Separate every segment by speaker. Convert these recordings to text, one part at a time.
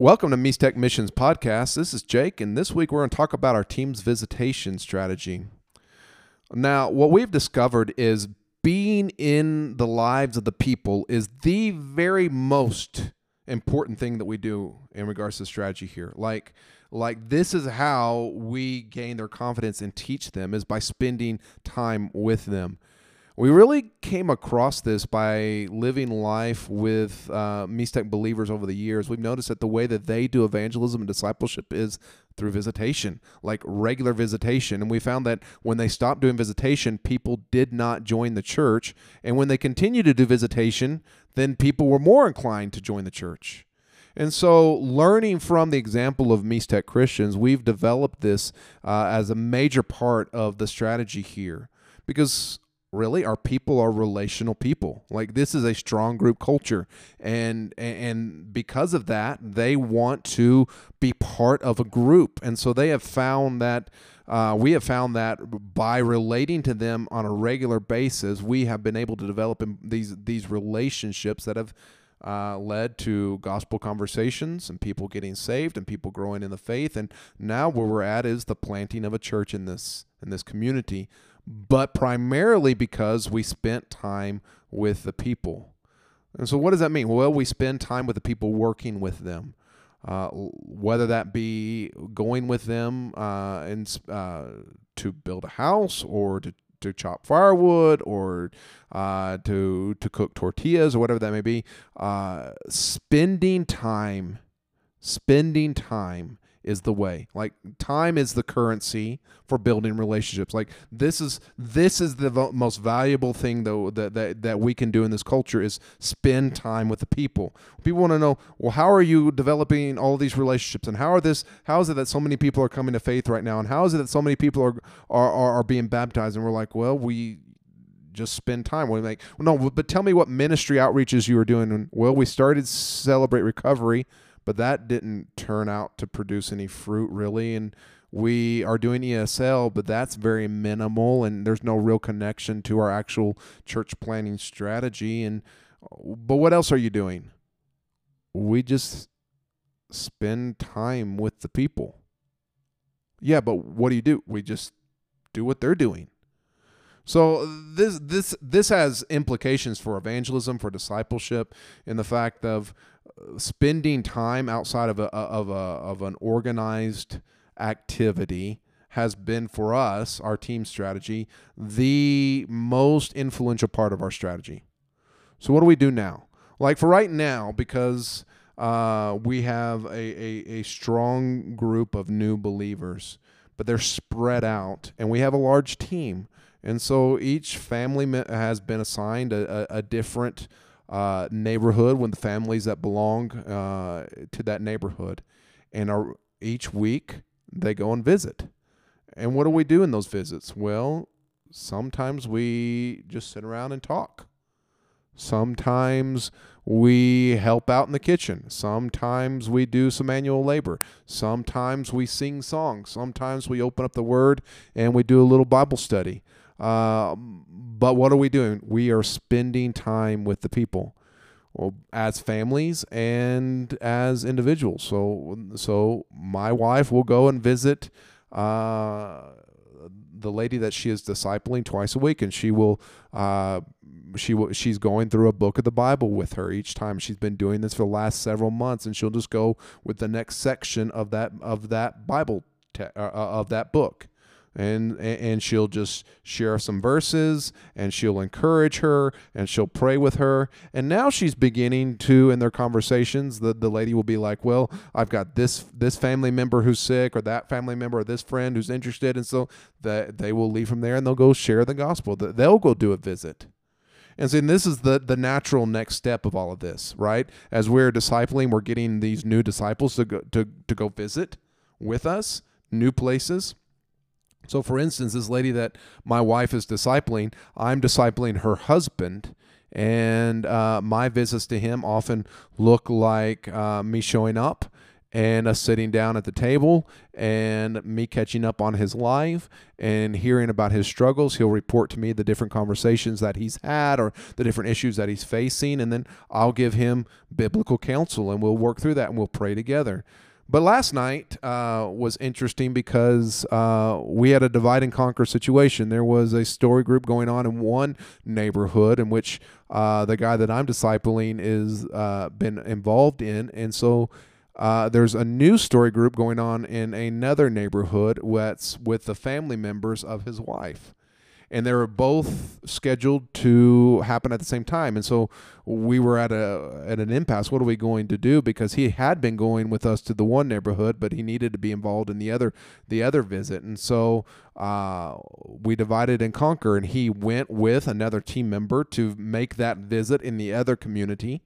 Speaker 1: Welcome to Tech Missions Podcast. This is Jake, and this week we're going to talk about our team's visitation strategy. Now, what we've discovered is being in the lives of the people is the very most important thing that we do in regards to strategy here. Like, like this is how we gain their confidence and teach them is by spending time with them. We really came across this by living life with uh, believers over the years. We've noticed that the way that they do evangelism and discipleship is through visitation, like regular visitation. And we found that when they stopped doing visitation, people did not join the church. And when they continued to do visitation, then people were more inclined to join the church. And so, learning from the example of Mixtec Christians, we've developed this uh, as a major part of the strategy here. Because really? Our people are relational people. Like this is a strong group culture. And and because of that they want to be part of a group. And so they have found that uh, we have found that by relating to them on a regular basis we have been able to develop these these relationships that have uh, led to gospel conversations and people getting saved and people growing in the faith. And now where we're at is the planting of a church in this in this community but primarily because we spent time with the people. And so, what does that mean? Well, we spend time with the people working with them. Uh, whether that be going with them uh, and uh, to build a house or to, to chop firewood or uh, to to cook tortillas or whatever that may be, uh, spending time, spending time is the way. Like time is the currency for building relationships. Like this is this is the vo- most valuable thing though that, that that we can do in this culture is spend time with the people. People want to know, well, how are you developing all these relationships, and how are this? How is it that so many people are coming to faith right now, and how is it that so many people are are are, are being baptized? And we're like, well, we just spend time. We're like, well, no, but tell me what ministry outreaches you were doing. Well, we started Celebrate Recovery but that didn't turn out to produce any fruit really. And we are doing ESL, but that's very minimal, and there's no real connection to our actual church planning strategy. And uh, but what else are you doing? We just spend time with the people. Yeah, but what do you do? We just do what they're doing. So this this this has implications for evangelism, for discipleship, in the fact of spending time outside of a of a of an organized activity has been for us our team strategy the most influential part of our strategy. So what do we do now? Like for right now, because uh, we have a, a, a strong group of new believers, but they're spread out, and we have a large team. And so each family has been assigned a, a, a different uh, neighborhood with the families that belong uh, to that neighborhood. And each week they go and visit. And what do we do in those visits? Well, sometimes we just sit around and talk. Sometimes we help out in the kitchen. Sometimes we do some manual labor. Sometimes we sing songs. Sometimes we open up the Word and we do a little Bible study. Uh, but what are we doing? We are spending time with the people, well, as families and as individuals. So, so my wife will go and visit uh, the lady that she is discipling twice a week, and she will. Uh, she will, she's going through a book of the Bible with her each time. She's been doing this for the last several months, and she'll just go with the next section of that of that Bible te- uh, uh of that book and and she'll just share some verses and she'll encourage her and she'll pray with her. And now she's beginning to in their conversations the, the lady will be like well i've got this this family member who's sick or that family member or this friend who's interested and so that they will leave from there and they'll go share the gospel. They'll go do a visit. And so this is the the natural next step of all of this right? As we're discipling we're getting these new disciples to go to, to go visit with us new places so, for instance, this lady that my wife is discipling, I'm discipling her husband. And uh, my visits to him often look like uh, me showing up and us sitting down at the table and me catching up on his life and hearing about his struggles. He'll report to me the different conversations that he's had or the different issues that he's facing, and then I'll give him biblical counsel and we'll work through that and we'll pray together. But last night uh, was interesting because uh, we had a divide and conquer situation. There was a story group going on in one neighborhood in which uh, the guy that I'm discipling is uh, been involved in, and so uh, there's a new story group going on in another neighborhood that's with the family members of his wife and they were both scheduled to happen at the same time. And so we were at a at an impasse. What are we going to do? Because he had been going with us to the one neighborhood, but he needed to be involved in the other the other visit. And so uh, we divided and conquer. And he went with another team member to make that visit in the other community.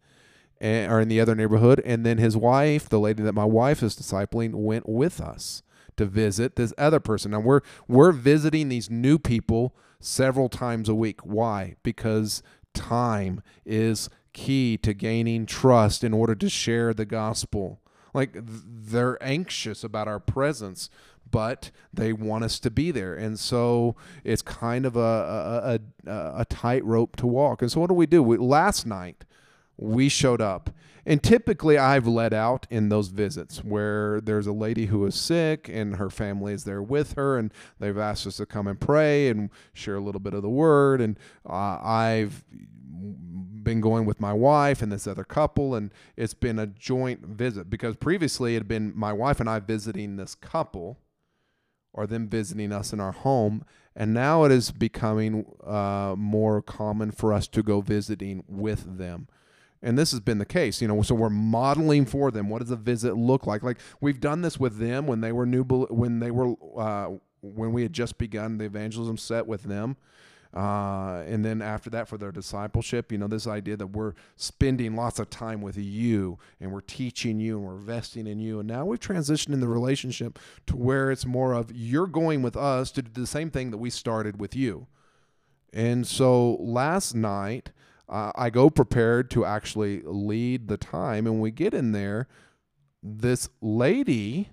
Speaker 1: And, or in the other neighborhood, and then his wife, the lady that my wife is discipling, went with us to visit this other person. Now we're we're visiting these new people several times a week. Why? Because time is key to gaining trust in order to share the gospel. Like they're anxious about our presence, but they want us to be there. And so it's kind of a a, a, a tightrope to walk. And so what do we do? We, last night we showed up and typically, I've led out in those visits where there's a lady who is sick and her family is there with her, and they've asked us to come and pray and share a little bit of the word. And uh, I've been going with my wife and this other couple, and it's been a joint visit because previously it had been my wife and I visiting this couple or them visiting us in our home. And now it is becoming uh, more common for us to go visiting with them and this has been the case you know so we're modeling for them. What does a visit look like? Like we've done this with them when they were new when they were uh, when we had just begun the evangelism set with them. Uh, and then after that for their discipleship you know this idea that we're spending lots of time with you and we're teaching you and we're investing in you. And now we've transitioned in the relationship to where it's more of you're going with us to do the same thing that we started with you. And so last night uh, I go prepared to actually lead the time. And we get in there, this lady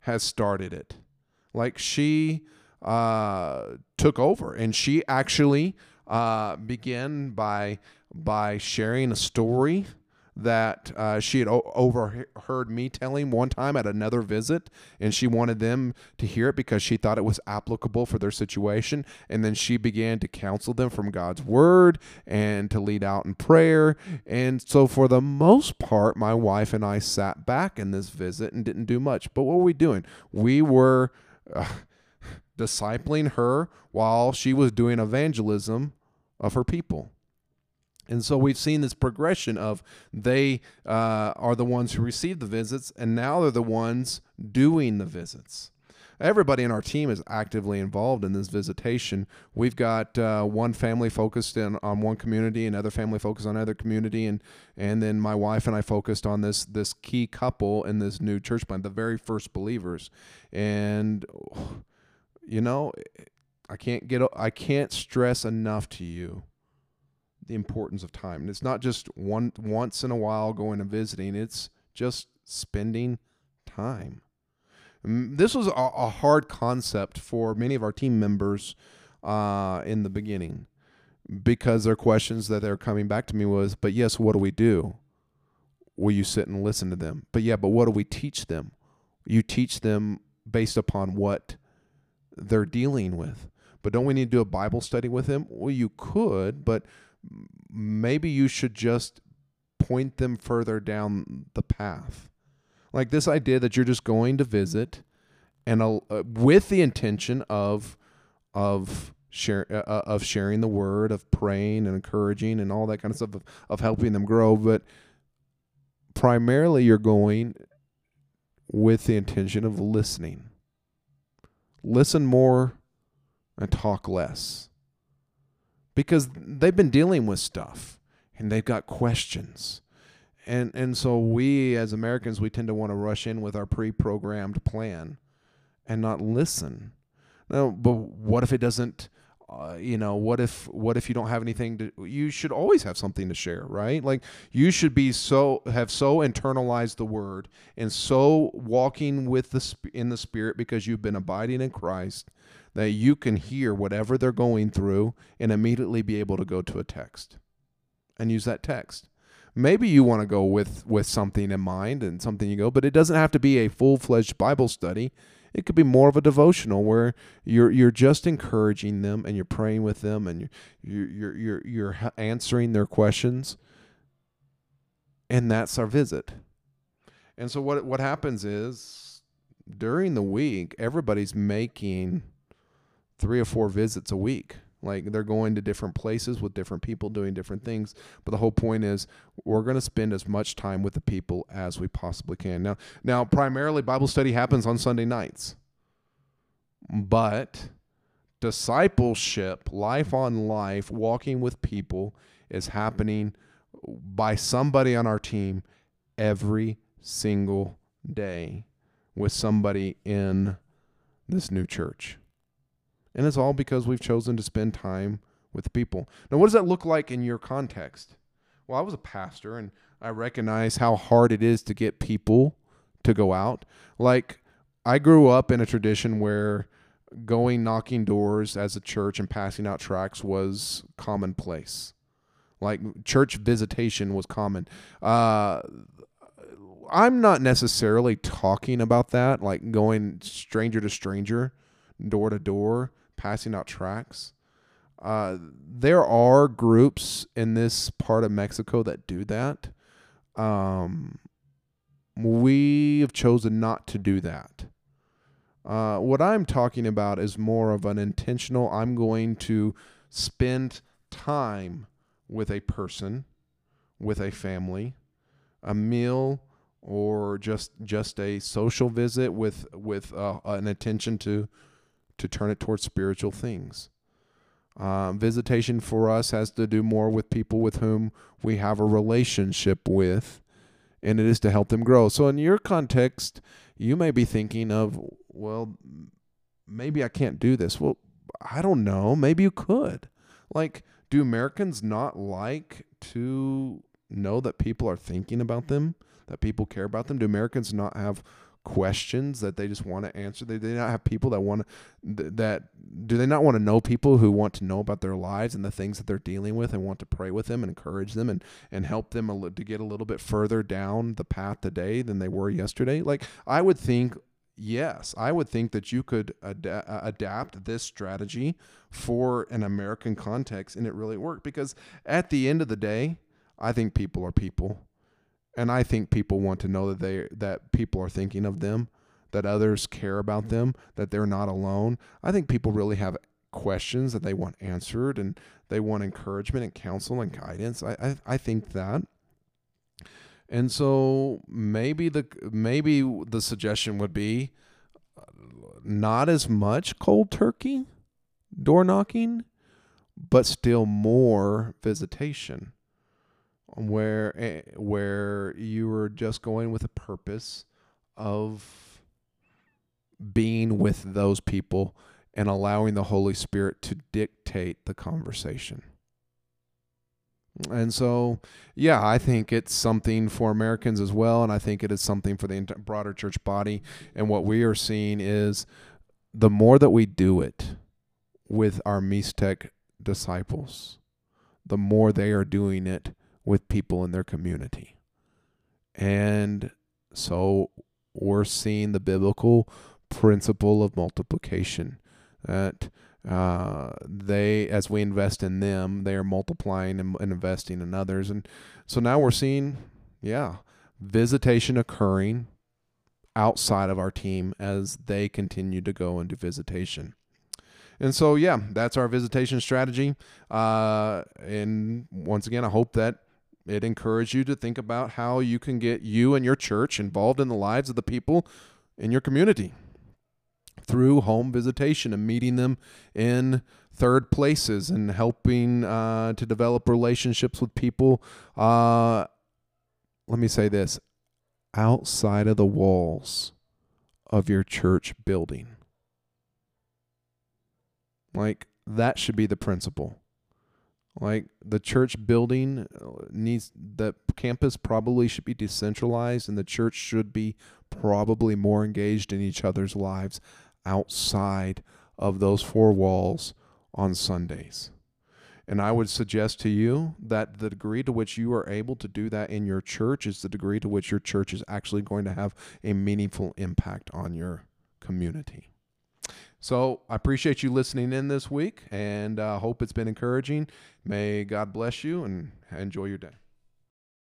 Speaker 1: has started it. Like she uh, took over and she actually uh, began by by sharing a story that uh, she had o- overheard me telling one time at another visit, and she wanted them to hear it because she thought it was applicable for their situation. And then she began to counsel them from God's word and to lead out in prayer. And so, for the most part, my wife and I sat back in this visit and didn't do much. But what were we doing? We were. Uh, discipling her while she was doing evangelism of her people. And so we've seen this progression of they uh, are the ones who receive the visits, and now they're the ones doing the visits. Everybody in our team is actively involved in this visitation. We've got uh, one family focused in, on one community, another family focused on another community, and and then my wife and I focused on this this key couple in this new church plant, the very first believers. And you know, I can't get I can't stress enough to you the importance of time. And it's not just one once in a while going and visiting, it's just spending time. This was a, a hard concept for many of our team members uh, in the beginning because their questions that they're coming back to me was, but yes, what do we do? Will you sit and listen to them? But yeah, but what do we teach them? You teach them based upon what they're dealing with. But don't we need to do a Bible study with them? Well, you could, but maybe you should just point them further down the path. Like this idea that you're just going to visit and uh, with the intention of of share uh, uh, of sharing the word, of praying and encouraging and all that kind of stuff of, of helping them grow, but primarily you're going with the intention of listening. Listen more and talk less because they've been dealing with stuff and they've got questions. And and so we as Americans we tend to want to rush in with our pre-programmed plan and not listen. Now, but what if it doesn't uh, you know what if what if you don't have anything to you should always have something to share right like you should be so have so internalized the word and so walking with the in the spirit because you've been abiding in Christ that you can hear whatever they're going through and immediately be able to go to a text and use that text maybe you want to go with with something in mind and something you go but it doesn't have to be a full-fledged bible study it could be more of a devotional where you're you're just encouraging them and you're praying with them and you're you're you're you're, answering their questions. And that's our visit. And so what what happens is during the week everybody's making three or four visits a week. Like they're going to different places with different people doing different things. But the whole point is we're going to spend as much time with the people as we possibly can. Now, now primarily Bible study happens on Sunday nights. But discipleship, life on life, walking with people is happening by somebody on our team every single day with somebody in this new church. And it's all because we've chosen to spend time with people. Now, what does that look like in your context? Well, I was a pastor and I recognize how hard it is to get people to go out. Like, I grew up in a tradition where going knocking doors as a church and passing out tracts was commonplace. Like, church visitation was common. Uh, I'm not necessarily talking about that, like going stranger to stranger, door to door passing out tracts. Uh, there are groups in this part of Mexico that do that. Um, we have chosen not to do that. Uh, what I'm talking about is more of an intentional, I'm going to spend time with a person, with a family, a meal, or just just a social visit with with uh, an attention to to turn it towards spiritual things. Um, visitation for us has to do more with people with whom we have a relationship with, and it is to help them grow. So, in your context, you may be thinking of, well, maybe I can't do this. Well, I don't know. Maybe you could. Like, do Americans not like to know that people are thinking about them, that people care about them? Do Americans not have questions that they just want to answer? They, they not have people that want to that do they not want to know people who want to know about their lives and the things that they're dealing with and want to pray with them and encourage them and and help them a, to get a little bit further down the path today than they were yesterday? Like I would think yes, I would think that you could ad- adapt this strategy for an American context and it really worked because at the end of the day, I think people are people and I think people want to know that they that people are thinking of them, that others care about them, that they're not alone. I think people really have questions that they want answered and they want encouragement and counsel and guidance. I I, I think that. And so maybe the maybe the suggestion would be uh, not as much cold turkey door knocking, but still more visitation where eh, where you were just going with a purpose of being with those people and allowing the Holy Spirit to dictate the conversation. And so, yeah, I think it's something for Americans as well. And I think it is something for the broader church body. And what we are seeing is the more that we do it with our Mixtec disciples, the more they are doing it with people in their community. And so we're seeing the biblical principle of multiplication that uh, they, as we invest in them, they are multiplying and, and investing in others. And so now we're seeing, yeah, visitation occurring outside of our team as they continue to go and do visitation. And so, yeah, that's our visitation strategy. Uh, and once again, I hope that it encouraged you to think about how you can get you and your church involved in the lives of the people in your community through home visitation and meeting them in third places and helping uh, to develop relationships with people. Uh, let me say this outside of the walls of your church building. Like, that should be the principle. Like the church building uh, needs the campus probably should be decentralized, and the church should be probably more engaged in each other's lives outside of those four walls on Sundays. And I would suggest to you that the degree to which you are able to do that in your church is the degree to which your church is actually going to have a meaningful impact on your community. So I appreciate you listening in this week and uh, hope it's been encouraging. May God bless you and enjoy your day.